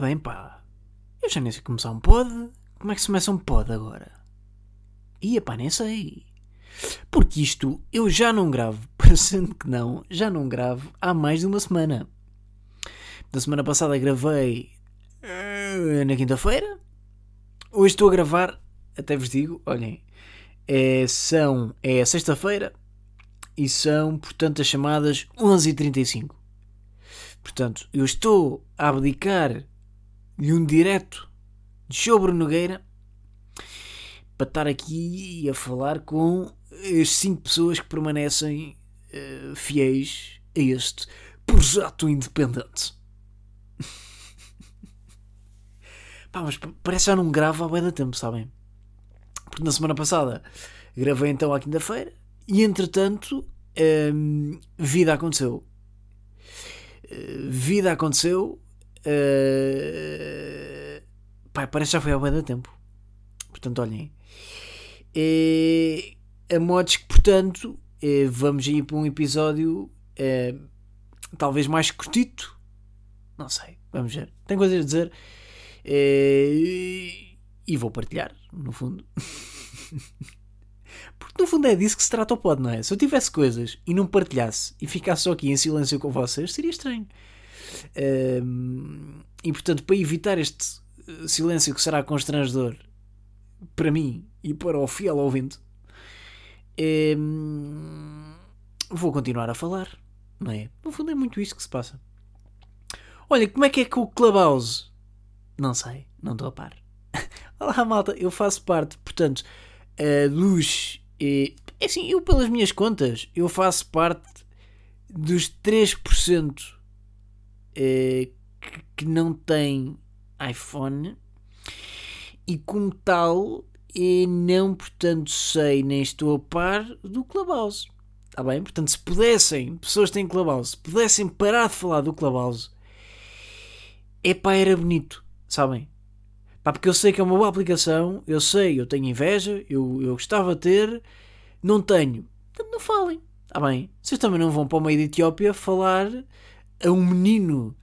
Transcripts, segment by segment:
Bem, pá. Eu já nem sei começar um pod. Como é que se começa um pod agora? Ia pá, nem sei. Porque isto eu já não gravo, parecendo que não, já não gravo há mais de uma semana. Da semana passada gravei eh, na quinta-feira. Hoje estou a gravar, até vos digo, olhem, é, são, é sexta-feira e são, portanto, as chamadas 11h35. Portanto, eu estou a abdicar de um direto de Sobre Nogueira para estar aqui a falar com as 5 pessoas que permanecem uh, fiéis a este projeto independente. Pá, mas parece que já não gravo há bem da tempo, sabem? Porque na semana passada gravei então à quinta-feira e entretanto um, vida aconteceu. Uh, vida aconteceu. Uh, pá, parece que já foi há bem tempo. Portanto, olhem. E, a modos que, portanto, eh, vamos ir para um episódio eh, talvez mais curtito. Não sei, vamos ver. Tenho coisas a dizer. Eh, e vou partilhar, no fundo. Porque no fundo é disso que se trata o pod, não é? Se eu tivesse coisas e não partilhasse e ficasse só aqui em silêncio com vocês, seria estranho. E portanto, para evitar este silêncio que será constrangedor para mim e para o fiel ouvinte, vou continuar a falar, não é? No fundo é muito isso que se passa. Olha, como é que é com o Clubhouse? Não sei, não estou a par. Olá, malta, eu faço parte, portanto, uh, dos. Uh, é assim, eu, pelas minhas contas, eu faço parte dos 3% uh, que, que não têm iPhone e, como tal, e não, portanto, sei nem estou a par do Clubhouse. Está bem? Portanto, se pudessem, pessoas têm Clubhouse, pudessem parar de falar do Clubhouse, é pá, era bonito, sabem? Pá, porque eu sei que é uma boa aplicação, eu sei, eu tenho inveja, eu, eu gostava de ter, não tenho. Portanto, não falem, está bem? Vocês também não vão para o meio da Etiópia falar a um menino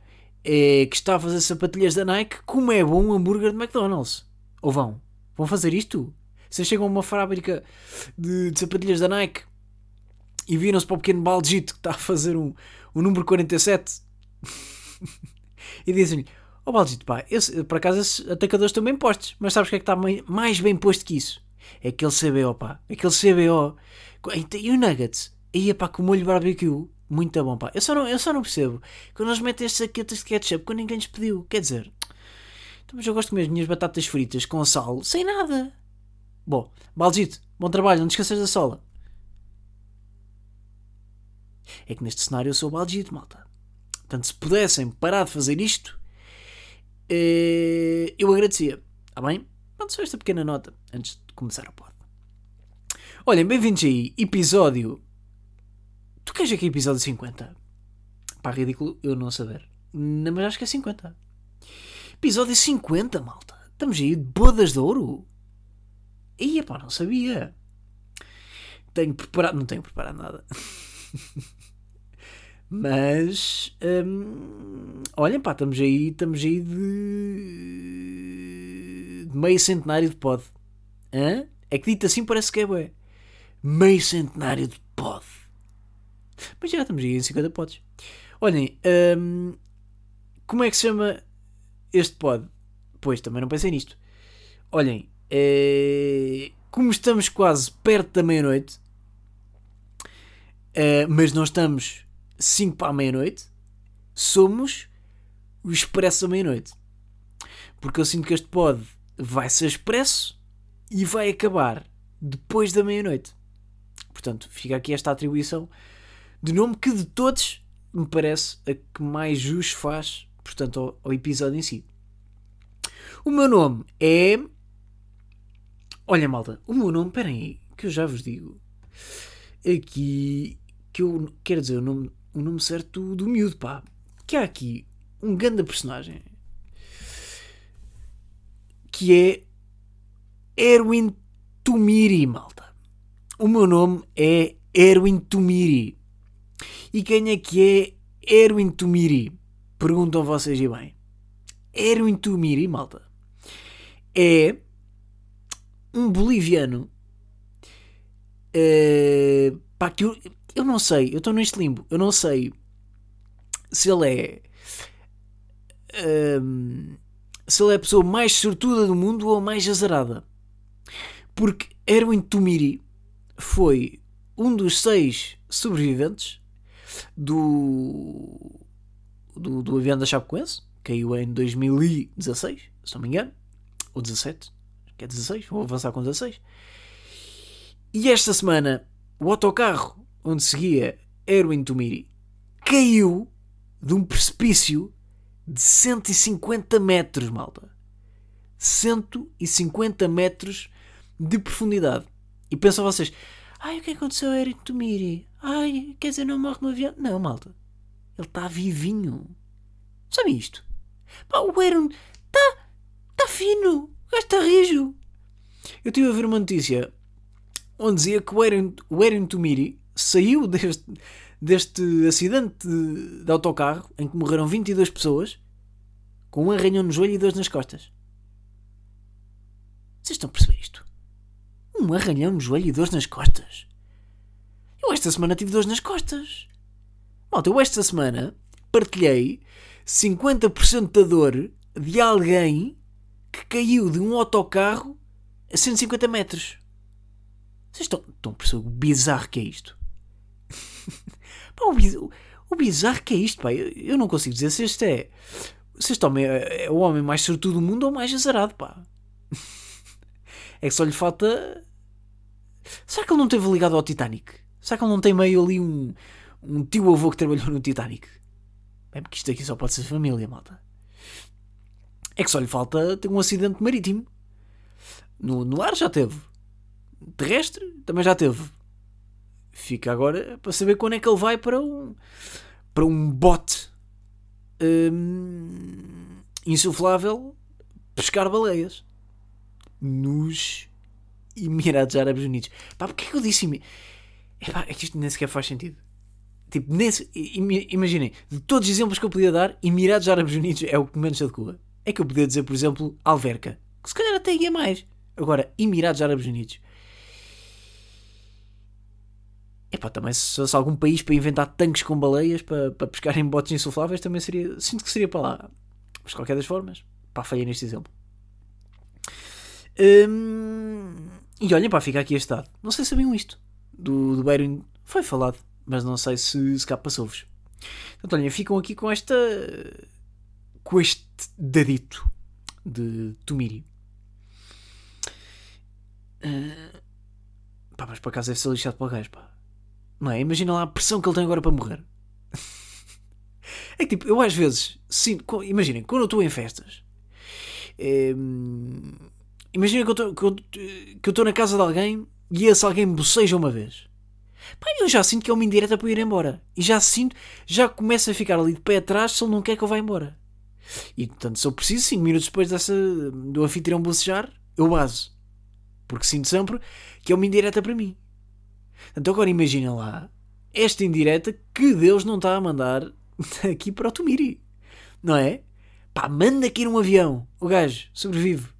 é, que está a fazer sapatilhas da Nike como é bom um hambúrguer de McDonald's. Ou vão? Vão fazer isto? Vocês chegam a uma fábrica de, de sapatilhas da Nike e viram-se para o pequeno Baldito que está a fazer um, um número 47 e dizem-lhe: Ó oh, Baldito, pá, esse, por acaso esses atacadores estão bem postos, mas sabes o que é que está mais bem posto que isso? É aquele CBO, pá, aquele CBO e o Nuggets, aí pá, com o molho barbecue, muito bom, pá. Eu só não, eu só não percebo quando eles metem estes saquetas de ketchup quando ninguém lhes pediu, quer dizer, então, mas eu gosto de comer as minhas batatas fritas com sal, sem nada. Bom, Baldito, bom trabalho, não te esqueças da sola. É que neste cenário eu sou o Baldito, malta. Portanto, se pudessem parar de fazer isto, eh, eu agradecia. Está bem? Pronto, só esta pequena nota antes de começar o pod. Olhem, bem-vindos aí, episódio. Tu queres aqui episódio 50? Pá, ridículo eu não saber. Mas acho que é 50. Episódio 50, malta. Estamos aí de bodas de ouro. Ia pá, não sabia. Tenho preparado. Não tenho preparado nada. Mas. Hum, olhem pá, estamos aí, estamos aí de. de meio centenário de pod. Hã? É que dito assim parece que é bué. Meio centenário de pod. Mas já estamos aí em 50 pods. Olhem, hum, como é que se chama este pod. Pois, também não pensei nisto. Olhem, é... como estamos quase perto da meia-noite, é... mas não estamos 5 para a meia-noite, somos o expresso da meia-noite. Porque eu sinto que este pod vai ser expresso e vai acabar depois da meia-noite. Portanto, fica aqui esta atribuição de nome que de todos me parece a que mais jus faz portanto, ao, ao episódio em si. O meu nome é. Olha, malta, o meu nome, esperem aí, que eu já vos digo. Aqui, que eu quero dizer o nome, o nome certo do miúdo, pá. Que há aqui um grande personagem que é Erwin Tumiri, malta. O meu nome é Erwin Tumiri. E quem é que é Erwin Tumiri? Perguntam vocês e bem. Erwin Tumiri, malta, é um boliviano. Uh, pá, que eu, eu não sei, eu estou neste limbo, eu não sei se ele é. Um, se ele é a pessoa mais sortuda do mundo ou a mais azarada. Porque Erwin Tumiri foi um dos seis sobreviventes do, do, do avião da Chapecoense, caiu em 2016, se não me engano, ou 17, que é 16, vou avançar com 16. E esta semana, o autocarro onde seguia Erwin Tumiri caiu de um precipício de 150 metros, malta. 150 metros de profundidade. E pensam vocês, ai, o que aconteceu a Eric Tumiri? Ai, quer dizer, não morre no avião? Não, malta. Ele está vivinho. Sabe isto? Pá, o Aaron está tá fino. O gajo está rijo. Eu estive a ver uma notícia onde dizia que o Aaron, o Aaron Tumiri saiu deste, deste acidente de, de autocarro em que morreram 22 pessoas com um arranhão no joelho e dois nas costas. Vocês estão a perceber isto? Um arranhão no joelho e dois nas costas. Eu esta semana tive dores nas costas. Malta, eu esta semana partilhei 50% da dor de alguém que caiu de um autocarro a 150 metros. Vocês estão, estão a perceber o bizarro que é isto? pá, o, o, bizarro que é isto, pá. Eu, eu, não consigo dizer se este é. Se este homem é, é o homem mais sortudo do mundo ou mais azarado, pá. é que só lhe falta. Será que ele não teve ligado ao Titanic? Será que ele não tem meio ali um, um tio avô que trabalhou no Titanic? É porque isto aqui só pode ser família, malta. É que só lhe falta ter um acidente marítimo. No, no ar já teve. Terrestre também já teve. Fica agora para saber quando é que ele vai para um, para um bote hum, insuflável pescar baleias nos Emirados Árabes Unidos. Pá, porque é que eu disse? É, pá, é que isto nem sequer faz sentido. Tipo, nesse, imaginem, de todos os exemplos que eu podia dar, Emirados Árabes Unidos é o que menos adequa. É que eu podia dizer, por exemplo, Alverca, que se calhar até ia mais. Agora, Emirados Árabes Unidos. Epá, também se fosse algum país para inventar tanques com baleias para, para pescar em botes insufláveis, também seria. Sinto que seria para lá. Mas de qualquer das formas, pá, falhei neste exemplo. Hum, e olhem, pá, fica aqui este dado. Não sei se sabiam isto. Do, do Beirut foi falado, mas não sei se, se cá passou-vos. Portanto, olhem, ficam aqui com esta. com este dadito de Tumiri. Uh, pá, mas por acaso deve ser lixado para o gajo, pá. Não é? Imagina lá a pressão que ele tem agora para morrer. é que tipo, eu às vezes, sim, imaginem, quando eu estou em festas, é, imagina que eu estou na casa de alguém e esse alguém boceja uma vez. Pá, eu já sinto que é uma indireta para ir embora. E já sinto, já começa a ficar ali de pé atrás se ele não quer que eu vá embora. E portanto, se eu preciso, 5 minutos depois dessa, do anfitrião bocejar, eu baso. Porque sinto sempre que é uma indireta para mim. Então agora imagina lá esta indireta que Deus não está a mandar aqui para o Tumiri. Não é? Pá, manda cair um avião, o gajo sobrevive.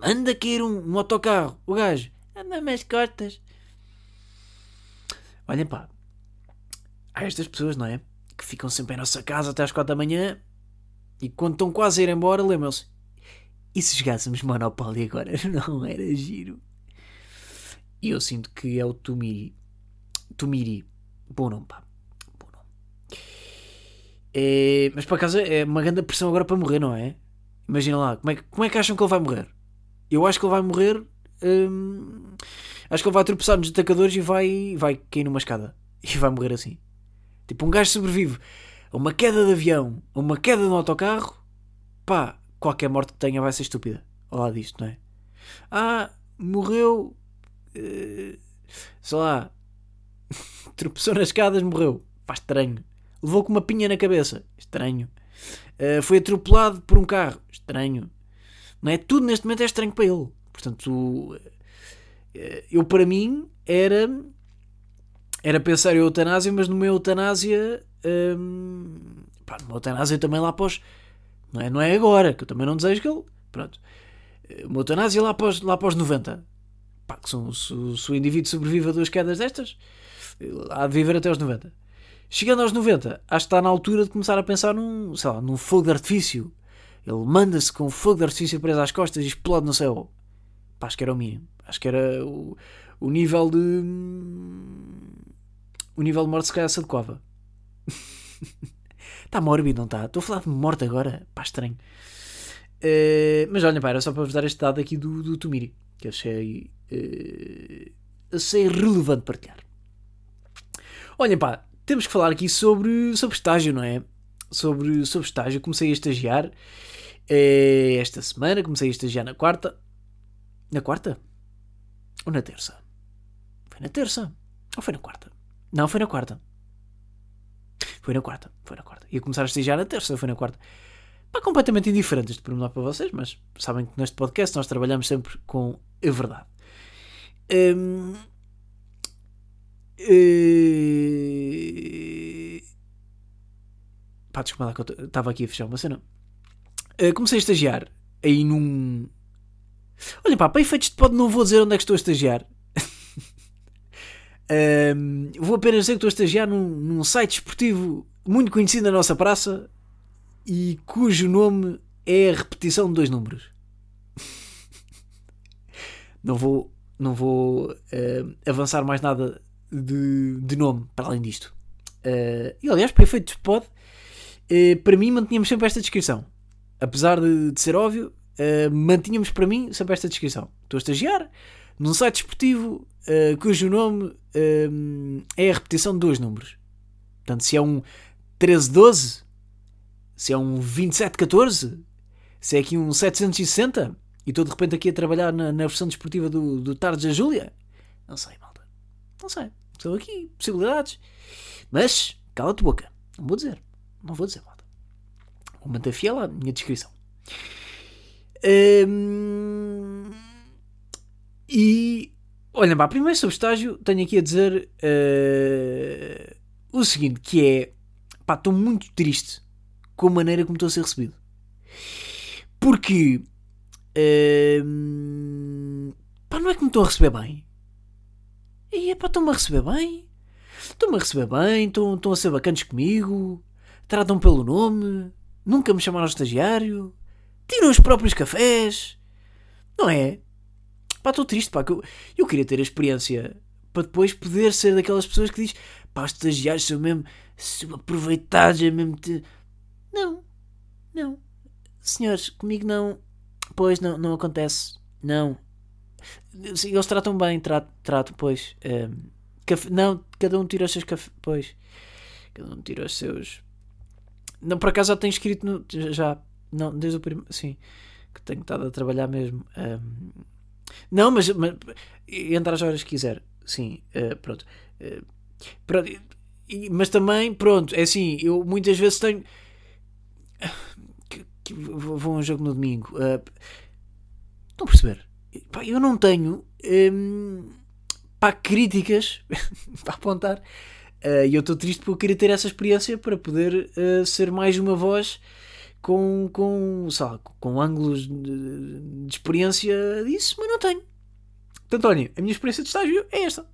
Manda cair um, um autocarro, o gajo anda-me as costas. Olhem pá, há estas pessoas, não é? Que ficam sempre em nossa casa até às quatro da manhã e quando estão quase a ir embora lembram-se. E se jogássemos Monopoly agora? Não era giro. E eu sinto que é o Tumiri Tumiri. Bom nome, pá. Bom nome. É, mas por acaso é uma grande pressão agora para morrer, não é? Imagina lá, como é, como é que acham que ele vai morrer? Eu acho que ele vai morrer. Hum, acho que ele vai tropeçar nos atacadores e vai, vai cair numa escada. E vai morrer assim. Tipo, um gajo sobrevive a uma queda de avião, a uma queda de um autocarro. Pá, qualquer morte que tenha vai ser estúpida. Ao lado disto, não é? Ah, morreu. Uh, sei lá, tropeçou nas escadas, morreu. Pá, estranho. Levou com uma pinha na cabeça. Estranho. Uh, foi atropelado por um carro. Estranho. Não é? Tudo neste momento é estranho para ele. Portanto, uh, eu para mim era era pensar em eutanásia, mas numa eutanásia um, pá, numa eutanásia também lá após Não é, não é agora, que eu também não desejo que ele. Pronto. Uma eutanásia lá os, lá os 90. Pá, que são, se, se o indivíduo sobrevive a duas quedas destas, há de viver até aos 90. Chegando aos 90, acho que está na altura de começar a pensar num, sei lá, num fogo de artifício. Ele manda-se com fogo de artifício preso às costas e explode no céu. Pá, acho que era o mínimo. Acho que era o, o nível de. O nível de morte se calhar se adequava. Está mórbido, não está? Estou a falar de morte agora. Pá, estranho. Uh, mas olha, pá, era só para vos dar este dado aqui do, do Tumiri, que achei, uh, achei relevante partilhar. Olhem, pá, temos que falar aqui sobre, sobre estágio, não é? Sobre, sobre estágio. Comecei a estagiar esta semana, comecei a estagiar na quarta. Na quarta? Ou na terça? Foi na terça? Ou foi na quarta? Não, foi na quarta. Foi na quarta, foi na quarta. Ia começar a estagiar na terça, foi na quarta. Pá, completamente indiferente este pormenor para vocês, mas sabem que neste podcast nós trabalhamos sempre com a verdade. Hum, uh, pá, desculpa lá que eu estava aqui a fechar uma cena. Uh, comecei a estagiar aí num. Olha pá, para efeitos de pod não vou dizer onde é que estou a estagiar. um, vou apenas dizer que estou a estagiar num, num site esportivo muito conhecido na nossa praça e cujo nome é a repetição de dois números. não vou, não vou uh, avançar mais nada de, de, nome para além disto. Uh, e aliás, para efeitos pod, uh, para mim mantínhamos sempre esta descrição. Apesar de, de ser óbvio, mantínhamos para mim sempre esta descrição. Estou a estagiar num site esportivo cujo nome é a repetição de dois números. Portanto, se é um 1312, se é um 2714, se é aqui um 760 e estou de repente aqui a trabalhar na, na versão desportiva do, do Tardes da Júlia, não sei, malta. Não sei. Estou aqui, possibilidades. Mas, cala-te boca. Não vou dizer. Não vou dizer, malta. Vou manter fiel à minha descrição. Hum, e, olha, pá, primeiro sobre estágio, tenho aqui a dizer uh, o seguinte, que é, pá, estou muito triste com a maneira como estou a ser recebido. Porque. Uh, pá, não é que me estou a receber bem. E pá, estão-me a receber bem. Estão-me a receber bem, estão, estão a ser bacanas comigo. Tratam pelo nome. Nunca me chamaram estagiário. Tiram os próprios cafés. Não é? Pá, estou triste, pá. Que eu, eu queria ter a experiência para depois poder ser daquelas pessoas que diz pá, os estagiários são mesmo aproveitados, é mesmo. Te... Não, não. Senhores, comigo não. Pois não, não acontece. Não. Eles tratam bem, tratam, tratam pois. Um, ehm, café, não, cada um tira os seus cafés. Pois. Cada um tira os seus. Não, por acaso já tenho escrito no. Já. Não, desde o primeiro. Sim. Que tenho estado a trabalhar mesmo. Um, não, mas, mas. As horas que quiser. Sim, uh, pronto. Uh, pronto. E, mas também, pronto, é assim, eu muitas vezes tenho vou a um jogo no domingo. Uh, estão a perceber? Pá, eu não tenho um, pá, críticas para apontar. Uh, e eu estou triste porque eu queria ter essa experiência para poder uh, ser mais uma voz com, com, lá, com ângulos de, de, experiência disso, mas não tenho. Portanto, olha, a minha experiência de estágio é esta.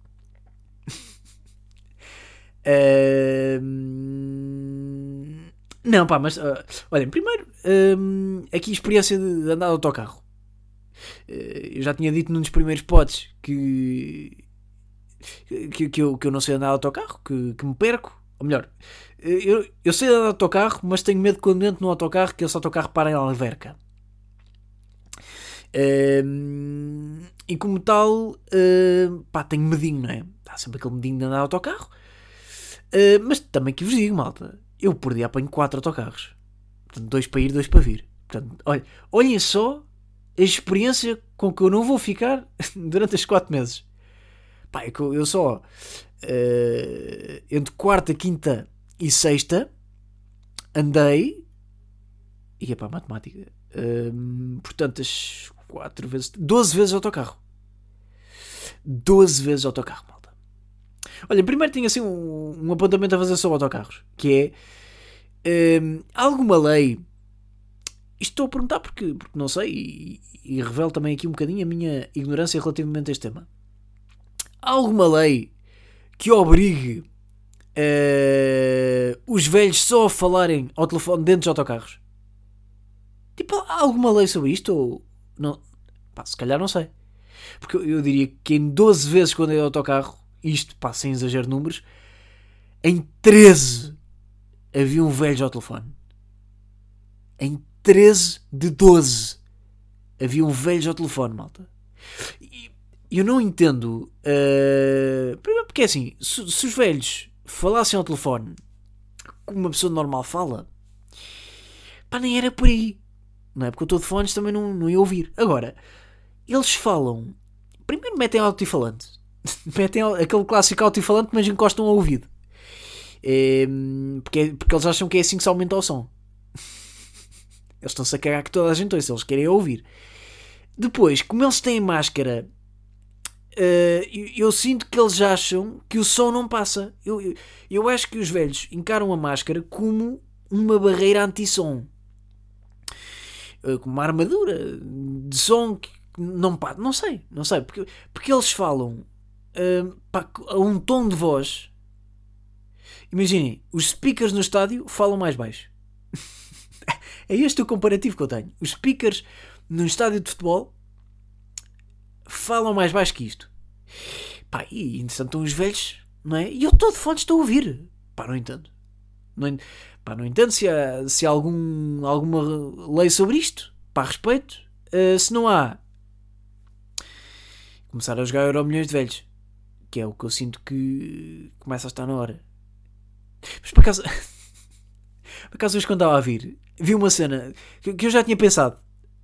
uh, Não, pá, mas uh, olhem, primeiro, um, aqui experiência de andar de autocarro. Uh, eu já tinha dito num dos primeiros pods que, que, que, eu, que eu não sei andar de autocarro, que, que me perco. Ou melhor, eu, eu sei andar de autocarro, mas tenho medo quando entro no autocarro que esse autocarro para em Alverca. Um, e como tal, uh, pá, tenho medinho, não é? Há sempre aquele medinho de andar de autocarro. Uh, mas também que vos digo, malta eu por dia apanho 4 autocarros. Portanto, dois para ir, dois para vir. Portanto, olhem só a experiência com que eu não vou ficar durante estes 4 meses. Pá, é eu só uh, entre quarta, quinta e sexta andei e para a matemática. Uh, portanto, as 4 vezes, 12 vezes autocarro. 12 vezes autocarro, malta. Olha, primeiro tinha assim um, um apontamento a fazer sobre autocarros, que é um, alguma lei Isto estou a perguntar porque, porque não sei e, e revelo também aqui um bocadinho a minha ignorância relativamente a este tema. Alguma lei que obrigue uh, os velhos só a falarem ao telefone dentro dos autocarros? Tipo, há alguma lei sobre isto? Ou não? Pá, se calhar não sei. Porque eu, diria que em 12 vezes quando eu autocarro, isto, pá, sem exagero números, em 13 haviam velhos ao telefone. Em 13 de 12 haviam velhos ao telefone, malta. E eu não entendo. Uh, porque é assim, se, se, os velhos falassem ao telefone como uma pessoa normal fala, pá, nem era por aí. Não é? Porque o telefone também não, não ia ouvir. Agora, eles falam. Primeiro metem alto-falante. metem aquele clássico alto-falante, mas encostam ao ouvido. É, porque, porque eles acham que é assim que se aumenta o som. Eles estão-se a cagar que toda a gente ouça, eles querem ouvir. Depois, como eles têm máscara, eu, eu, sinto que eles acham que o som não passa. Eu, eu, eu acho que os velhos encaram a máscara como uma barreira anti-som. Uh, como uma armadura de som que não passa. Não sei, não sei. Porque, porque eles falam uh, pá, a um tom de voz. Imaginem, os speakers no estádio falam mais baixo. é este o comparativo que eu tenho. Os speakers num estádio de futebol falam mais baixo que isto. Pá, e interessante estão os velhos, não é? E eu todo fone estou a ouvir. Pá, não entendo. Não, pá, não entendo se há, se há algum, alguma lei sobre isto. Pá, respeito. Uh, se não há, começar a jogar Euro Milhões de Velhos. Que é o que eu sinto que começa a estar na hora. Mas por acaso. por acaso hoje quando estava a vir, vi uma cena que eu já tinha pensado.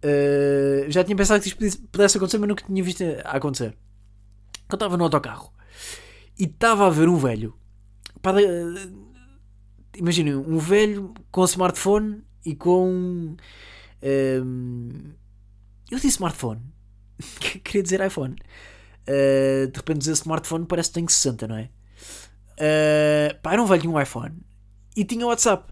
Uh, já tinha pensado que isto pudesse acontecer, mas nunca tinha visto a acontecer. Eu estava no autocarro e estava a ver um velho. Uh, Imaginem, um velho com smartphone e com. Uh, eu disse smartphone. Queria dizer iPhone. Uh, de repente dizer smartphone parece que tem 60, não é? Uh, pá, era um velho de um iPhone e tinha WhatsApp.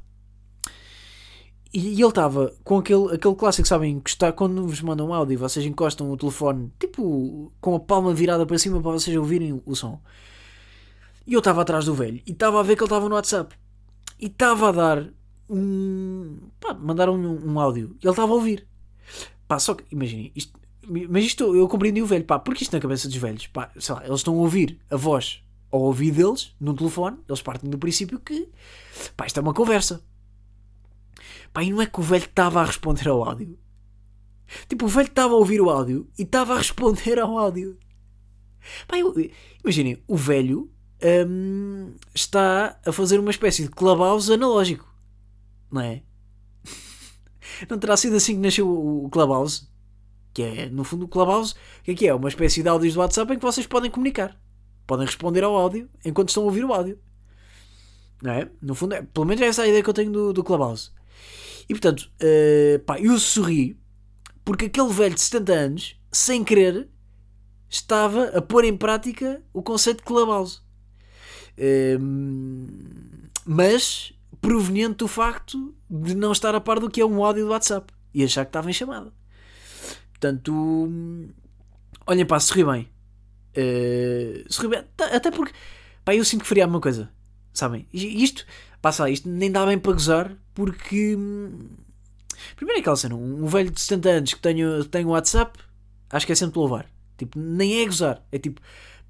E, ele estava com aquele, aquele clássico, sabem, que está quando vos mandam um áudio, vocês encostam o telefone, tipo, com a palma virada para cima para vocês ouvirem o som. E eu estava atrás do velho e estava a ver que ele estava no WhatsApp. E estava a dar um. Pá, mandaram um, um áudio. E ele estava a ouvir. Pá, só que, imaginem, isto, mas isto eu compreendi o velho, pá, porque isto na cabeça dos velhos, pá, sei lá, eles estão a ouvir a voz ao ouvido deles, num telefone, eles partem do princípio que, pá, isto é uma conversa. Pá, e não é que o velho estava a responder ao áudio. Tipo, o velho estava a ouvir o áudio e estava a responder ao áudio. Pá, imaginem, o velho hum, está a fazer uma espécie de clubhouse analógico. Não é? Não terá sido assim que nasceu o clubhouse? Que é, no fundo, o clubhouse. O que é que é? Uma espécie de áudios do WhatsApp em que vocês podem comunicar. Podem responder ao áudio enquanto estão a ouvir o áudio. Não é? No fundo, é, pelo menos é essa a ideia que eu tenho do, do Clubhouse. E portanto, uh, pá, eu sorri porque aquele velho de 70 anos, sem querer, estava a pôr em prática o conceito de Clubhouse. Uh, mas proveniente do facto de não estar a par do que é um áudio do WhatsApp e achar que estava em chamada. Portanto, olhem pá, sorri bem. Uh, sorri bem. Até porque, pá, eu sinto que faria a mesma coisa. Sabem? Isto, passa isto nem dá bem para gozar porque. Hum, primeiro é aquela cena, um velho de 70 anos que tem, um WhatsApp, acho que é sempre louvar. Tipo, nem é gozar. É tipo,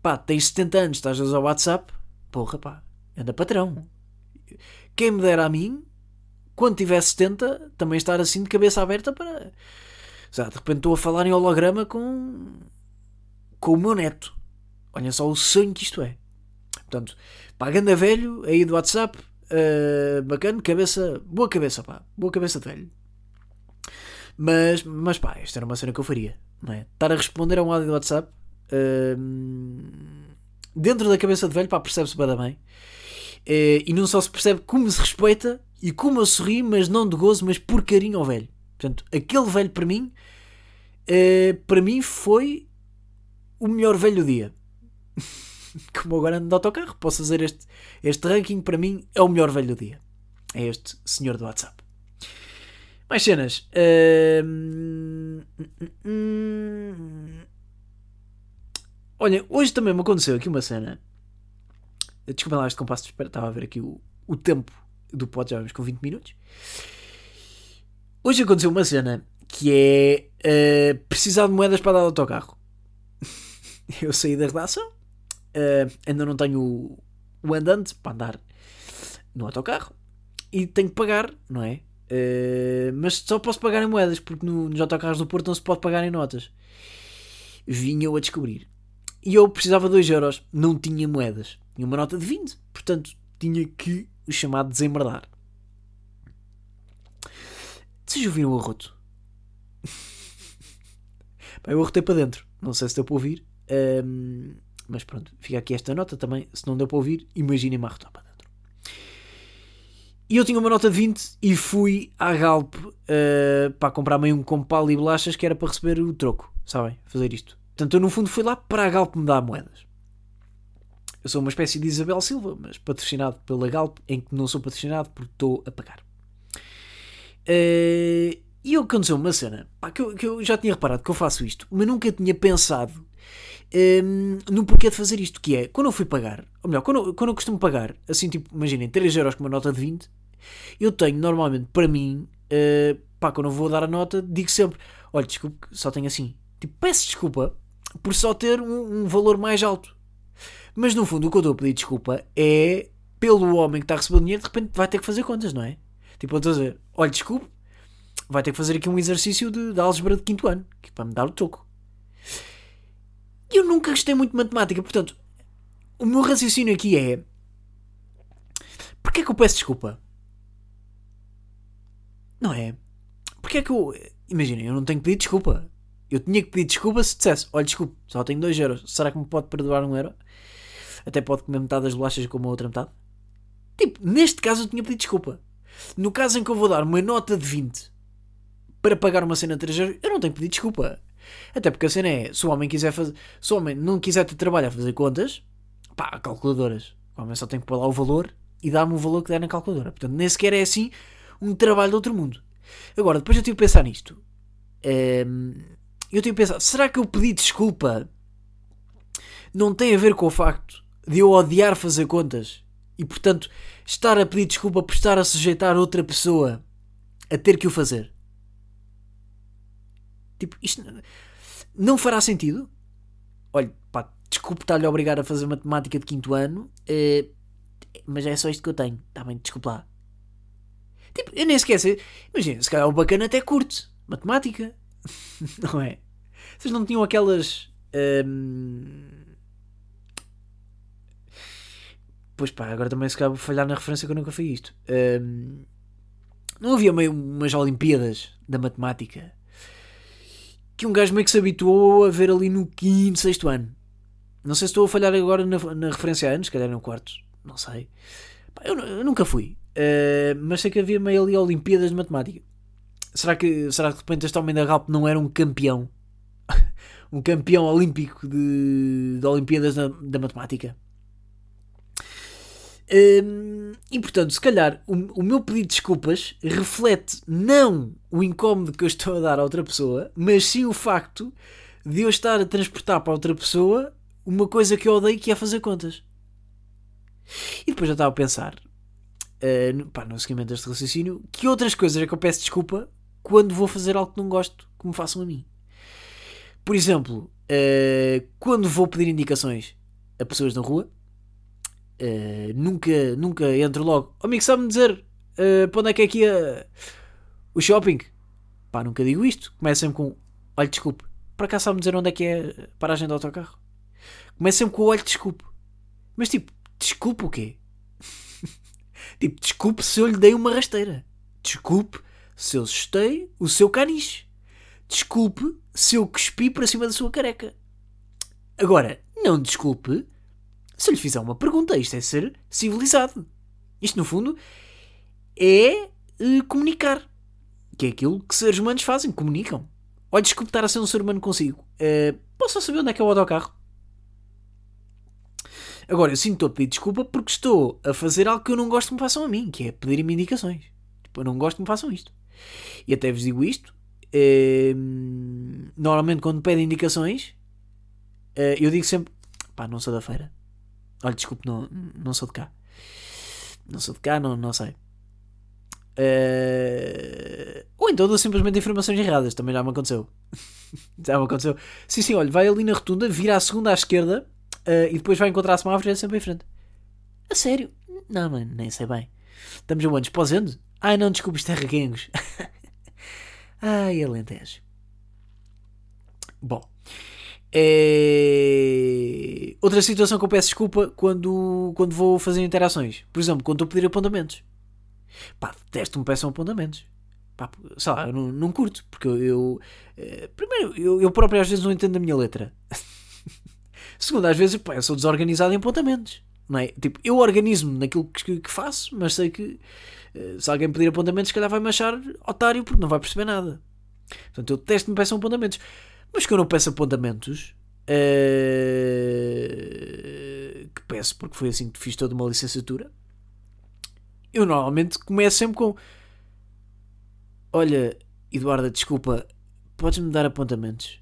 pá, tens 70 anos, estás a usar o WhatsApp, porra, pá, anda patrão. Quem me dera a mim, quando tiver 70, também estar assim de cabeça aberta para. Já, de repente estou a falar em holograma com. com o meu neto. Olha só o sonho que isto é. Portanto, pá, ganda velho, aí do WhatsApp, uh, bacana, cabeça, boa cabeça, pá, boa cabeça de velho. Mas, mas pá, esta era uma cena que eu faria, não é? Estar a responder a um áudio do WhatsApp uh, dentro da cabeça de velho, pá, percebe-se bem bem. Uh, e não só se percebe como se respeita e como eu sorri, mas não de gozo, mas por carinho ao velho. Portanto, aquele velho para mim, para mim foi o melhor velho do dia. como agora ando de autocarro, posso fazer este, este ranking. Para mim, é o melhor velho do dia. É este senhor do WhatsApp. Mais cenas. Hum, Olha, hoje também me aconteceu aqui uma cena. Desculpa lá este compasso de espera, estava a ver aqui o, o tempo do pod, já vamos com 20 minutos. Hoje aconteceu uma cena que é eh, precisar de moedas para dar autocarro. Eu saí da redação, eh, ainda não tenho o, andante para andar no autocarro e tenho que pagar, não é? Eh, mas só posso pagar em moedas, porque no, nos autocarros do Porto não se pode pagar em notas. Vinha eu a descobrir. E eu precisava de 2 euros, não tinha moedas. Tinha uma nota de 20, portanto tinha que o chamado desembardar. Vocês ouviram o arroto? Bem, eu arrotei para dentro. Não sei se deu para ouvir. Ahm, mas pronto, fica aqui esta nota também. Se não deu para ouvir, imaginem-me arrotar para dentro. E eu tinha uma nota de 20 e fui à Galp ah, para comprar meio um compal e bolachas que era para receber o troco. Sabem? Fazer isto. Portanto, eu no fundo fui lá para a Galp me dar moedas. Eu sou uma espécie de Isabel Silva, mas patrocinado pela Galp, em que não sou patrocinado porque estou a pagar. Eh, e aconteceu uma cena pá, que, eu, que eu já tinha reparado que eu faço isto, mas nunca tinha pensado ehm, no porquê de fazer isto. Que é, quando eu fui pagar, ou melhor, quando eu, quando eu costumo pagar, assim, tipo, imaginem, 3 euros com uma nota de 20, eu tenho normalmente para mim, eh, pá, quando eu vou dar a nota, digo sempre: olha, desculpe, só tenho assim. Tipo, peço desculpa por só ter um, um valor mais alto. Mas no fundo, o que eu estou a pedir desculpa é pelo homem que está a receber o dinheiro, de repente vai ter que fazer contas, não é? Tipo, eu estou a dizer: olha, desculpe, vai ter que fazer aqui um exercício de, de álgebra de quinto ano, que é para me dar o troco. Eu nunca gostei muito de matemática, portanto, o meu raciocínio aqui é: porquê é que eu peço desculpa? Não é? Porquê é que eu. Imaginem, eu não tenho que pedir desculpa. Eu tinha que pedir desculpa se dissesse: olha, desculpe, só tenho 2 euros. Será que me pode perdoar um euro? Até pode comer metade das bolachas como a outra metade. Tipo, neste caso eu tinha pedido desculpa. No caso em que eu vou dar uma nota de 20 para pagar uma cena de 3 euros, eu não tenho que pedir desculpa. Até porque a cena é: se o homem quiser fazer. Se o homem não quiser ter trabalho a fazer contas, pá, calculadoras. O homem só tem que pôr lá o valor e dar-me o valor que der na calculadora. Portanto, nem sequer é assim um trabalho de outro mundo. Agora, depois eu tive que pensar nisto. Ehm, eu tive que pensar: será que eu pedi desculpa não tem a ver com o facto de eu odiar fazer contas e, portanto, estar a pedir desculpa por estar a sujeitar outra pessoa a ter que o fazer? Tipo, isto não fará sentido? Olha, pá, desculpe estar-lhe a obrigar a fazer matemática de quinto ano, eh, mas é só isto que eu tenho. Está bem, desculpe lá. Tipo, eu nem sei. Imagina, se calhar o bacana até curte matemática. não é? Vocês não tinham aquelas. hum, Pois pá, agora também se calhar vou falhar na referência que eu nunca fiz isto. Hum, Não havia meio umas Olimpíadas da matemática que um gajo meio que se habituou a ver ali no quinto, sexto ano. Não sei se estou a falhar agora na, na referência a anos, se calhar no quarto, não sei. Eu, eu nunca fui, Uh, mas sei que havia meio ali Olimpíadas de matemática. Será que, será que de repente este homem da Galp não era um campeão? um campeão olímpico de, de Olimpíadas da, da matemática? Hum, e portanto, se calhar o, o meu pedido de desculpas reflete não o incómodo que eu estou a dar a outra pessoa, mas sim o facto de eu estar a transportar para outra pessoa uma coisa que eu odeio que é fazer contas. E depois eu estava a pensar, eh, no, pá, no seguimento deste raciocínio, que outras coisas é que eu peço desculpa quando vou fazer algo que não gosto que me façam a mim. Por exemplo, eh, quando vou pedir indicações a pessoas na rua, eh, nunca, nunca entro logo. Oh, amigo, sabe-me dizer eh, para onde é que é aqui a- o shopping? Pá, nunca digo isto. Começo sempre com olha, desculpe. Para cá sabe-me dizer onde é que é a paragem do autocarro? Começo sempre com o olho, desculpe. Mas tipo, desculpe o quê? tipo, desculpe se eu lhe dei uma rasteira. Desculpe se eu assustei o seu caniche. Desculpe se eu cuspi para cima da sua careca. Agora, não desculpe se lhe fizer uma pergunta. Isto é ser civilizado. Isto, no fundo, é eh, comunicar. Que é aquilo que seres humanos fazem, comunicam. Olha, desculpe estar a ser um ser humano consigo. Eh, posso saber onde é que é o autocarro? Agora, eu sinto a pedir desculpa porque estou a fazer algo que eu não gosto que me façam a mim, que é pedirem-me indicações. Tipo, eu não gosto que me façam isto. E até vos digo isto: eh, normalmente, quando pedem indicações, eh, eu digo sempre: pá, não sou da feira. Olha, desculpe, não, não sou de cá. Não sou de cá, não, não sei. Uh, ou então dou simplesmente informações erradas, também já me aconteceu. já me aconteceu. Sim, sim, olha, vai ali na rotunda, vira a segunda à esquerda uh, e depois vai encontrar a semáforo e é sempre em frente. A sério? Não, mano, nem sei bem. Estamos aonde? Posendo? Ai não, desculpa, isto é reguengos. Ai, Alentejo. Bom. É... Outra situação que eu peço desculpa quando, quando vou fazer interações. Por exemplo, quando estou a pedir apontamentos. Pá, detesto-me peçam apontamentos. Pá, sei lá, eu não, não curto, porque eu, eu eh, primeiro, eu, eu, próprio às vezes não entendo a minha letra. Segundo, às vezes, pá, eu sou desorganizado em apontamentos. Não é? Tipo, eu organizo-me naquilo que, que, faço, mas sei que eh, se alguém pedir apontamentos, se calhar vai-me achar otário porque não vai perceber nada. Portanto, eu detesto-me peçam apontamentos. Mas que eu não peço apontamentos, uh, que peço porque foi assim que fiz toda uma licenciatura, eu normalmente começo sempre com: Olha, Eduarda, desculpa, podes-me dar apontamentos?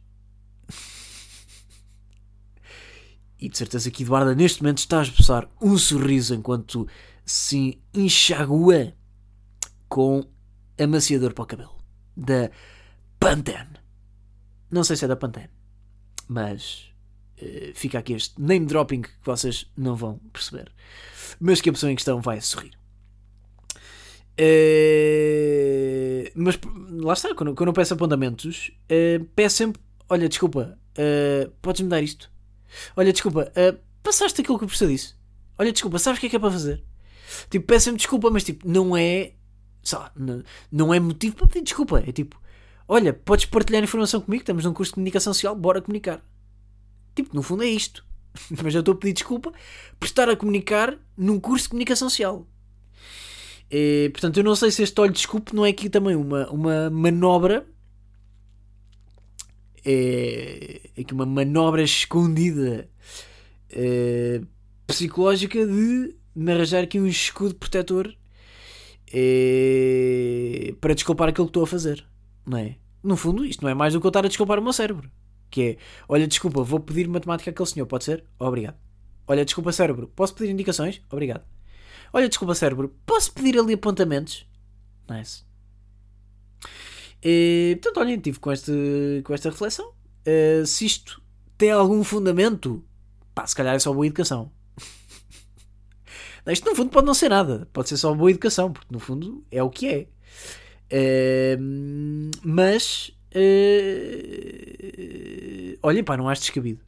e de certeza que Eduarda neste momento está a expressar um sorriso enquanto se enxagua com amaciador para o cabelo da Pantene. Não sei se é da Pantene, mas uh, fica aqui este name dropping que vocês não vão perceber, mas que a pessoa em questão vai sorrir. Uh, mas lá está, quando, quando eu peço apontamentos, uh, peço sempre: Olha, desculpa, uh, podes-me dar isto? Olha, desculpa, passaste aquilo que eu preciso disso? Olha, desculpa, sabes o que é que é para fazer? Tipo, peço sempre desculpa, mas tipo, não é. Lá, não, não é motivo para pedir desculpa. É tipo, olha, podes partilhar informação comigo, estamos num curso de comunicação social, bora comunicar. Tipo, no fundo é isto. mas eu estou a pedir desculpa por estar a comunicar num curso de comunicação social. E, portanto, eu não sei se este olho de desculpe não é aqui também uma, uma manobra. É, é aqui uma manobra escondida é, psicológica de me arranjar aqui um escudo protetor é, para desculpar aquilo que estou a fazer. Não é? No fundo, isto não é mais do que eu estar a desculpar o meu cérebro. Que é, olha, desculpa, vou pedir matemática àquele senhor, pode ser? Obrigado. Olha, desculpa, cérebro, posso pedir indicações? Obrigado. Olha, desculpa, cérebro, posso pedir ali apontamentos? Nice. E, portanto, olhem, tive com, este, com esta reflexão. Uh, se isto tem algum fundamento, pá, se calhar é só boa educação. isto no fundo pode não ser nada, pode ser só boa educação, porque no fundo é o que é. Mas, uh, olhem, pá, não acho descabido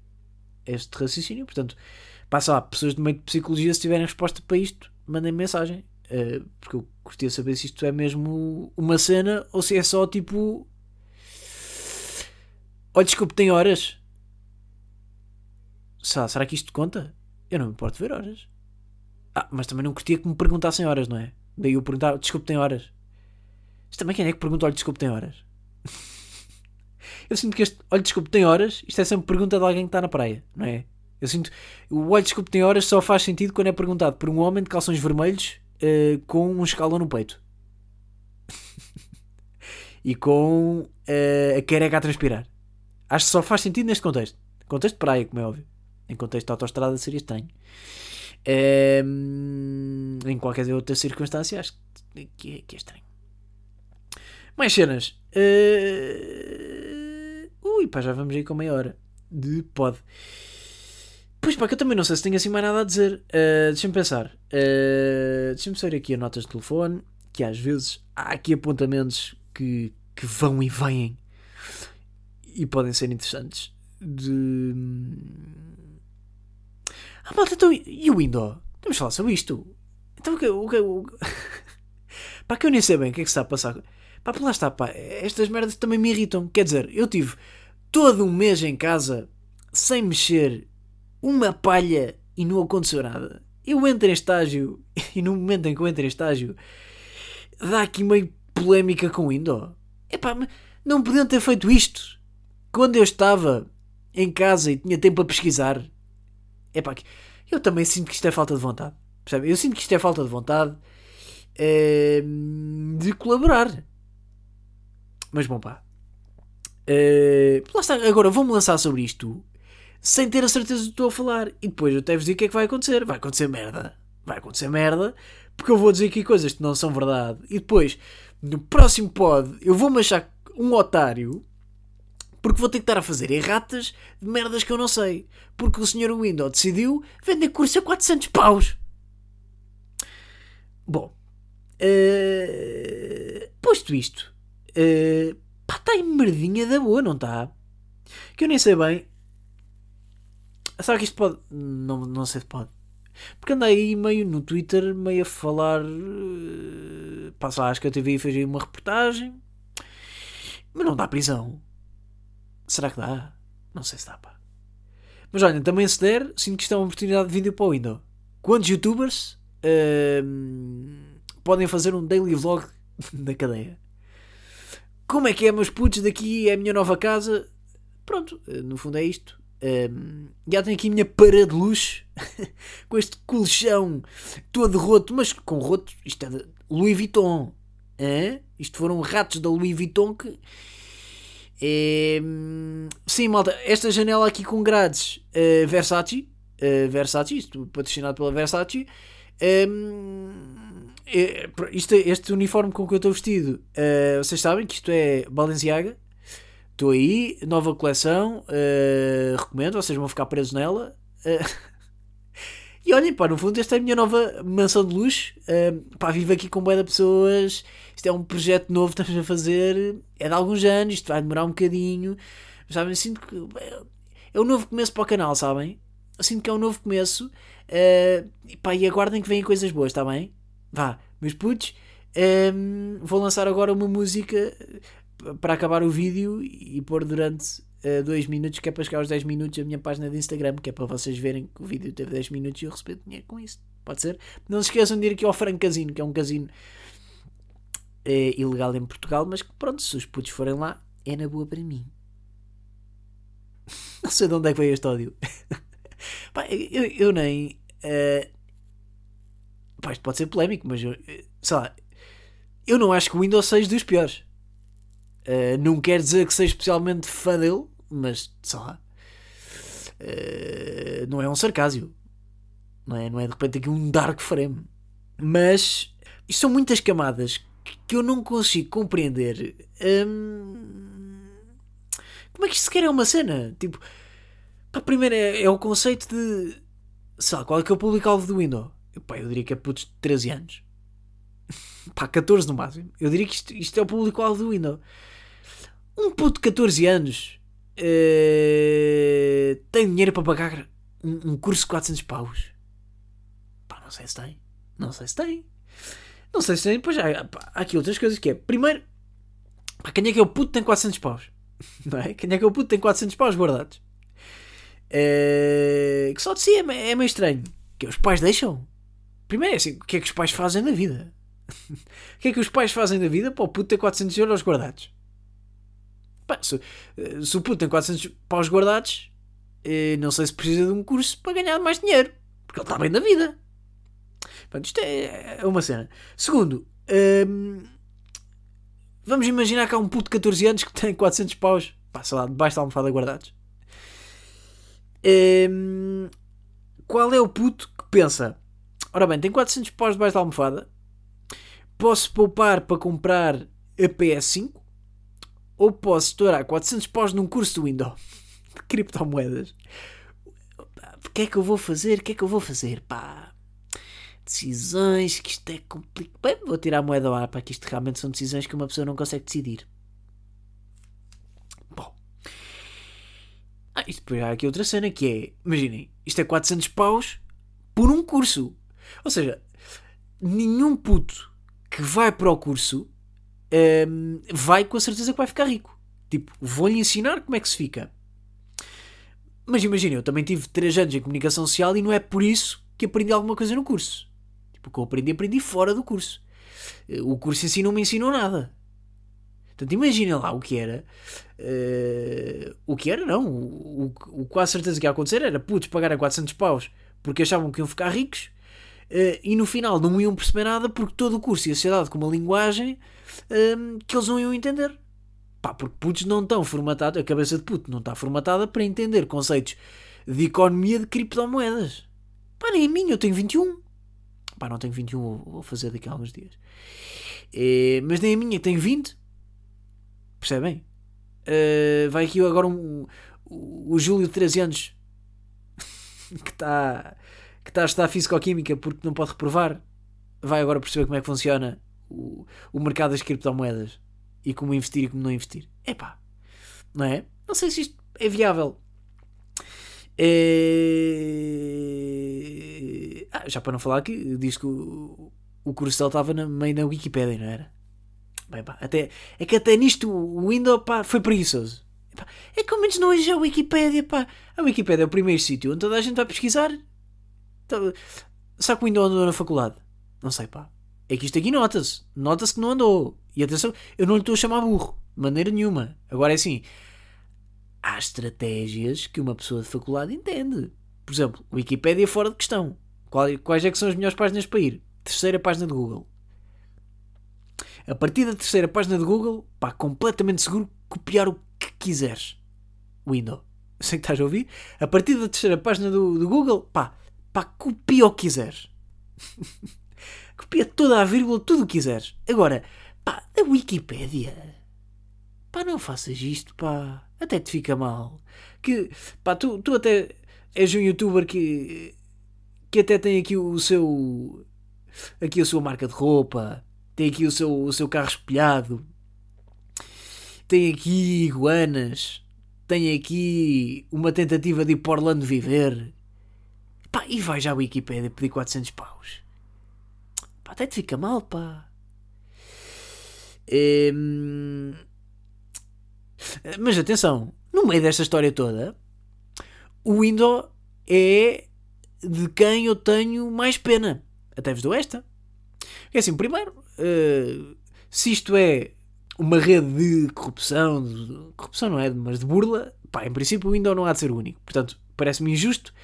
este raciocínio. Portanto, passa lá, pessoas do meio de psicologia, se tiverem resposta para isto, mandem mensagem. Uh, porque eu gostaria de saber se isto é mesmo uma cena ou se é só tipo. Olha, desculpe, tem horas. Sá, será que isto conta? Eu não me importo ver horas. Ah, mas também não curtia que me perguntassem horas, não é? Daí eu perguntar, desculpe, tem horas. Isto também quem é que pergunta, olha, desculpe, tem horas? eu sinto que este, olha, desculpe, tem horas, isto é sempre pergunta de alguém que está na praia, não é? Eu sinto. O olho desculpe tem horas só faz sentido quando é perguntado por um homem de calções vermelhos uh, com um escalão no peito. e com uh, a careca a transpirar. Acho que só faz sentido neste contexto. Contexto de praia, como é óbvio. Em contexto de autostrada seria estranho. Uh, em qualquer outra circunstância, acho que é, que é estranho. Mais cenas. Uh... Ui, pá, já vamos aí com meia hora de pod. Pois pá, que eu também não sei se tenho assim mais nada a dizer. Uh, Deixa-me pensar. Uh, Deixa-me sair aqui a notas de telefone, que às vezes há aqui apontamentos que, que vão e vêm e podem ser interessantes. De. Ah, malta, então. E o Windows? Temos falar sobre isto. Então o que. O que o... pá, que eu nem sei bem o que é que se está a passar. Pá, lá está, pá. Estas merdas também me irritam. Quer dizer, eu tive todo um mês em casa sem mexer uma palha e não aconteceu nada. Eu entro em estágio e no momento em que eu entro em estágio dá aqui meio polémica com o Indo. Epá, não podiam ter feito isto quando eu estava em casa e tinha tempo para pesquisar. Epá, eu também sinto que isto é falta de vontade. Percebe? Eu sinto que isto é falta de vontade é, de colaborar. Mas bom, pá. Uh, lá está, agora vou-me lançar sobre isto sem ter a certeza do que estou a falar. E depois eu até vos digo o que é que vai acontecer. Vai acontecer merda. Vai acontecer merda. Porque eu vou dizer aqui coisas que não são verdade. E depois, no próximo pod, eu vou-me achar um otário. Porque vou ter que estar a fazer erratas de merdas que eu não sei. Porque o senhor Windows decidiu vender curso a 400 paus. Bom. Uh, posto isto. Uh, pá, está aí merdinha da boa, não está? Que eu nem sei bem Será que isto pode. Não, não sei se pode. Porque andei aí meio no Twitter, meio a falar. Uh, passa acho que a TV fez aí uma reportagem. Mas não dá prisão. Será que dá? Não sei se dá, pá. Mas olha, também se der, sinto que isto é uma oportunidade de vídeo para o Windows. Quantos youtubers uh, podem fazer um daily vlog da cadeia? Como é que é, meus putos? Daqui é a minha nova casa. Pronto, eh, no fundo é isto. Um, já tenho aqui a minha parede de luz com este colchão todo roto, mas com roto, isto é de Louis Vuitton. Hein? Isto foram ratos da Louis Vuitton que. É, sim, malta, esta janela aqui com grades uh, Versace, uh, Versace, isto patrocinado pela Versace. Um, isto, este uniforme com que eu estou vestido, uh, vocês sabem que isto é Balenciaga. Estou aí, nova coleção, uh, recomendo, vocês vão ficar presos nela. Uh, e olhem, pá, no fundo, esta é a minha nova mansão de luxo. Uh, pá, vivo aqui com de pessoas. Isto é um projeto novo que estamos a fazer. É de alguns anos, isto vai demorar um bocadinho. Mas sabem, sinto que é um novo começo para o canal, sabem? Eu sinto que é um novo começo. Uh, e pá, e aguardem que venham coisas boas, está bem? Vá, meus putos. Um, vou lançar agora uma música para acabar o vídeo e pôr durante 2 uh, minutos, que é para chegar aos 10 minutos, a minha página de Instagram, que é para vocês verem que o vídeo teve 10 minutos e eu recebo dinheiro com isso. Pode ser? Não se esqueçam de ir aqui ao Franco Casino, que é um casino uh, ilegal em Portugal, mas que pronto, se os putos forem lá, é na boa para mim. Não sei de onde é que veio este ódio. Pá, eu, eu, nem. Uh, pá, isto pode ser polémico, mas eu, sei lá. Eu não acho que o Windows seja dos piores. Uh, não quer dizer que seja especialmente fã dele, mas sei lá. Uh, não é um sarcásio. Não é, não é de repente aqui um dark frame. Mas isto são muitas camadas que eu não consigo compreender. Hum, como é que isto sequer é uma cena? Tipo, pá, primeiro é, é, o conceito de. Sei lá, qual é que é o público-alvo do Windows? Pá, eu diria que é putos de 13 anos. pá, 14 no máximo. Eu diria que isto, isto é o público-alvo do Windows. Um puto de 14 anos uh, tem dinheiro para pagar um, um, curso de 400 paus? Pá, não sei se tem. Não sei se tem. Não sei se tem. Pois há, pá, há aqui outras coisas que é. Primeiro, pá, quem é que é o puto que tem 400 paus? Não é? Quem é que é o puto que tem 400 paus guardados? Uh, que só de si é, é meio estranho. Que os pais deixam. Primeiro é assim, o que é que os pais fazem da vida? o que é que os pais fazem da vida para o puto ter 400 euros guardados? Pá, se, se, o puto tem 400 paus guardados, eh, não sei se precisa de um curso para ganhar mais dinheiro. Porque ele está bem da vida. Portanto, isto é, é uma cena. Segundo, hum, vamos imaginar que há um puto de 14 anos que tem 400 paus, pá, sei lá, debaixo da almofada guardados. Hum, qual é o puto que pensa? Ora bem, tem 400 paus debaixo da almofada. Posso poupar para comprar a PS5? ou posso estourar 400 paus num curso do Windows de criptomoedas. O que é que eu vou fazer? O que é que eu vou fazer? Pá, decisões, que isto é complicado. Bem, vou tirar a moeda ar, para que isto realmente são decisões que uma pessoa não consegue decidir. Bom. Ah, isto depois há aqui outra cena que é, imaginem, isto é 400 paus por um curso. Ou seja, nenhum puto que vai para o curso um, vai com a certeza que vai ficar rico. Tipo, vou-lhe ensinar como é que se fica. Mas imagina, eu também tive 3 anos em comunicação social e não é por isso que aprendi alguma coisa no curso. Tipo, o que eu aprendi, aprendi fora do curso. O curso em si não me ensinou nada. Portanto, imagina lá o que era. Uh, o que era, não. O, o, o quase certeza que ia acontecer era putos pagar a 400 paus porque achavam que iam ficar ricos e no final não iam perceber nada porque todo o curso ia ser dado com uma linguagem um, que eles não iam entender. Pá, porque putos não estão formatados, a cabeça de puto não está formatada para entender conceitos de economia de criptomoedas. Pá, nem a minha, eu tenho 21. Pá, não tenho 21, vou, fazer daqui a alguns dias. É, mas nem a minha, tenho 20. Percebem? Uh, vai aqui agora um, o, o Júlio de 13 anos que está que está a estudar Físico-Química porque não pode reprovar. Vai agora perceber como é que funciona o, o mercado das criptomoedas e como investir e como não investir. Epá, não é? Não sei se isto é viável. É... Ah, já para não falar que diz que o, o Cursel estava na, meio na Wikipedia, não era? Bem, pá, até, é que até nisto o Windows pá, foi preguiçoso. É que ao menos não é a Wikipedia, pá. A Wikipedia é o primeiro sítio onde toda a gente vai pesquisar. Então, sabe que o Windows andou na faculdade? Não sei, pá. É que isto aqui nota-se. Nota-se que não andou. E atenção, eu não lhe estou a chamar burro. De maneira nenhuma. Agora é assim. Há estratégias que uma pessoa de faculdade entende. Por exemplo, Wikipedia fora de questão. Quais é que são as melhores páginas para ir? Terceira página de Google. A partir da terceira página de Google, pá, completamente seguro, copiar o que quiseres. Windows. Sei que estás a ouvir. A partir da terceira página do, do Google, pá, pá, copia o que quiseres. copia toda a vírgula, tudo o que quiseres. Agora, pá, a Wikipédia. Pá, não faças isto, pá. Até te fica mal. Que, pá, tu, tu até és um youtuber que, que até tem aqui o seu. Aqui a sua marca de roupa. Tem aqui o seu, o seu carro espelhado. Tem aqui iguanas. Tem aqui uma tentativa de ir para Orlando viver. Pá, e vai já à Wikipedia pedir 400 paus. Pá, até te fica mal, pá. Hum... Mas atenção, no meio desta história toda, o Windows é de quem eu tenho mais pena. Até vos dou esta. É assim, primeiro, uh, se isto é uma rede de corrupção, de, corrupção não é, mas de burla, pá, em princípio o Windows não há de ser o único. Portanto, parece-me injusto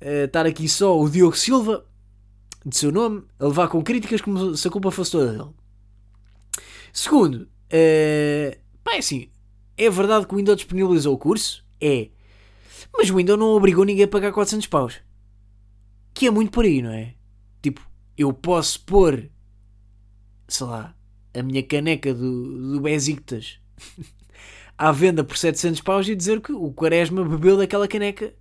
uh, estar aqui só o Diogo Silva, de seu nome, a levar com críticas como se a culpa fosse toda dele. Segundo, uh, pá, é assim, é verdade que o Windows disponibilizou o curso? É. Mas o Windows não obrigou ninguém a pagar 400 paus. Que é muito por aí, não é? Tipo, eu posso pôr, sei lá, a minha caneca do, do Besiktas à venda por 700 paus e dizer que o Quaresma bebeu daquela caneca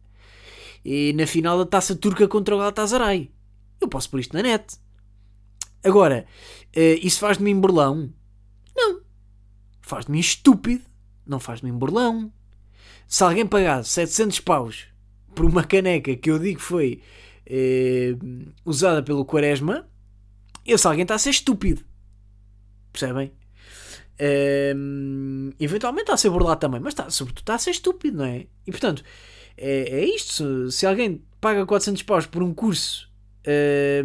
e na final da taça turca contra o Galatasaray. Eu posso pôr isto na net. Agora, uh, isso faz de mim burlão? Não. Faz de mim estúpido. Não faz de mim burlão. Se alguém pagar 700 paus por uma caneca que eu digo foi eh, usada pelo Quaresma, esse alguém está a ser estúpido. Percebem? Eh, eventualmente está a ser burlado também, mas está, sobretudo está a ser estúpido, não é? E portanto, é, é isto. Se, alguém paga 400 paus por um curso eh,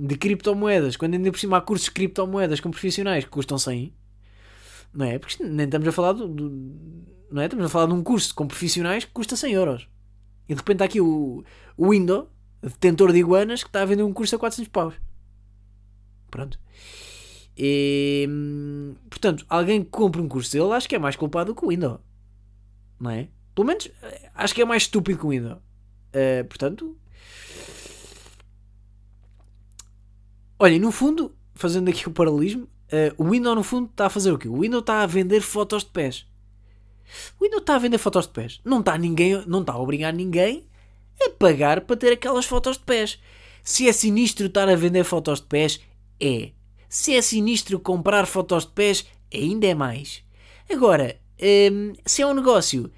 de criptomoedas, quando ainda por cima há cursos de criptomoedas com profissionais que custam 100, não é? Porque nem estamos a falar do, do, não é? Estamos a falar de um curso com profissionais que custa 100 euros. E de repente está aqui o, o detentor de iguanas, que está a vender um curso a 400 paus. Pronto. E, portanto, alguém que compra um curso dele, acho que é mais culpado que o Windows. Não é? Pelo menos, acho que é mais estúpido que o Windows. Uh, portanto, olhem, no fundo, fazendo aqui o paralelismo, uh, o Windows no fundo está a fazer o quê? O Windows está a vender fotos de pés. O Windows está a vender fotos de pés. Não está, ninguém, não está a obrigar ninguém a pagar para ter aquelas fotos de pés. Se é sinistro estar a vender fotos de pés, é. Se é sinistro comprar fotos de pés, ainda é mais. Agora, hum, se é um negócio,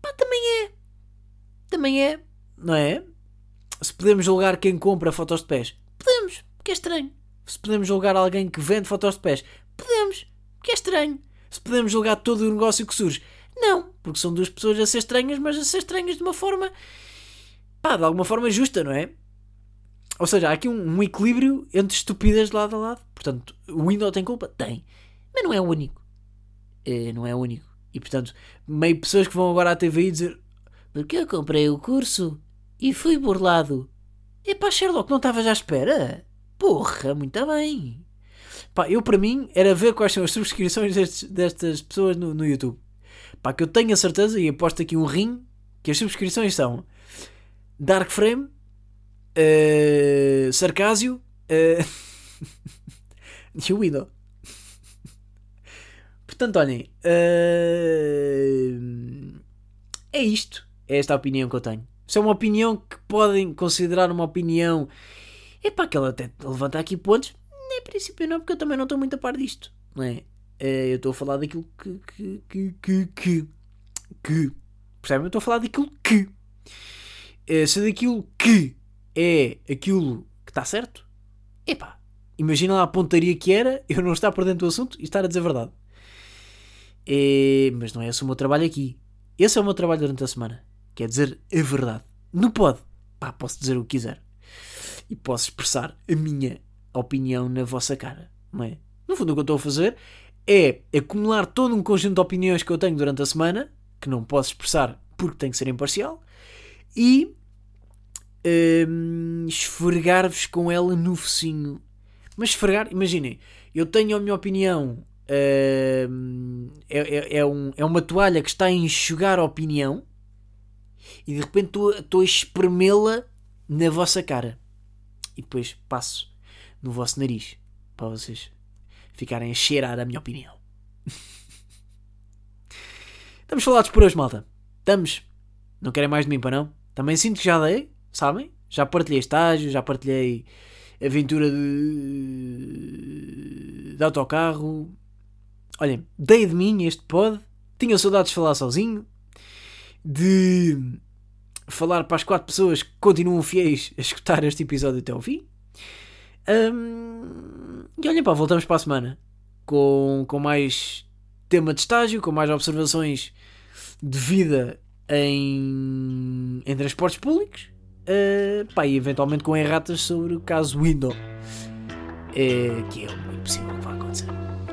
pá, também é. Também é, não é? Se podemos julgar quem compra fotos de pés, podemos, porque é estranho. Se podemos julgar alguém que vende fotos de pés, podemos, porque é estranho. Se podemos julgar todo o negócio que surge, não, porque são duas pessoas a ser estranhas, mas a ser estranhas de uma forma, pá, de alguma forma justa, não é? Ou seja, há aqui um, um equilíbrio entre estupidez de lado a lado. Portanto, o Windows tem culpa? Tem. Mas não é o único. É, não é o único. E portanto, meio pessoas que vão agora à TV dizer porque eu comprei o curso e fui burlado. É pá, Sherlock, não estavas à espera? Porra, muito bem. Pá, eu para mim era ver quais são as subscrições destes- destas pessoas no, no YouTube. Pá, que eu tenho a certeza e aposto aqui um rim que as subscrições são Dark Frame, uh, Sarcásio uh, e o. Portanto, olhem, uh, é isto. É esta a opinião que eu tenho. Isso é uma opinião que podem considerar uma opinião. Epá, que ela até levanta aqui pontos. Em princípio não, porque eu também não estou muito a par disto. Não é? Eh, Eu estou a falar daquilo que. que. que. que. que, que. Percebem? Eu estou a falar daquilo que. Eh, Se daquilo que é aquilo que está certo, epá, imagina lá a pontaria que era eu não estar por dentro do assunto e estar a dizer verdade. Eh, mas não é esse o meu trabalho aqui. Esse é o meu trabalho durante a semana. Quer dizer a verdade. Não pode. Pá, posso dizer o que quiser. E posso expressar a minha opinião na vossa cara. Não é? No fundo, o que eu estou a fazer é acumular todo um conjunto de opiniões que eu tenho durante a semana, que não posso expressar porque tem que ser imparcial, e hum, esfregar-vos com ela no focinho. Mas esfregar, imaginem, eu tenho a minha opinião, é, é, é, um- é uma toalha que está a enxugar a opinião, e de repente estou a espremê-la na vossa cara. E depois passo no vosso nariz para vocês ficarem a cheirar a minha opinião. Estamos falados por hoje, malta. Estamos. Não querem mais de mim para não? Também sinto que já dei, sabem? Já partilhei estágio, já partilhei aventura de, de autocarro. Olhem, dei de mim este pod. Tinha saudades de falar sozinho. De falar para as quatro pessoas que continuam fiéis a escutar este episódio até ao fim. Hum, e olhem pá, voltamos para a semana com, com mais tema de estágio, com mais observações de vida em, em transportes públicos uh, pá, e eventualmente com erratas sobre o caso Window, eh, que é muito possível que vá acontecer.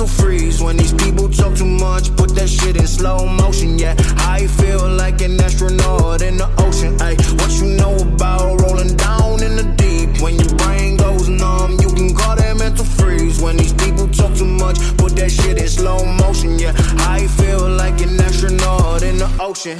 mental freeze. When these people talk too much, put that shit in slow motion. Yeah, I feel like an astronaut in the ocean. Ay, what you know about rolling down in the deep? When your brain goes numb, you can call that mental freeze. When these people talk too much, put that shit in slow motion. Yeah, I feel like an astronaut in the ocean.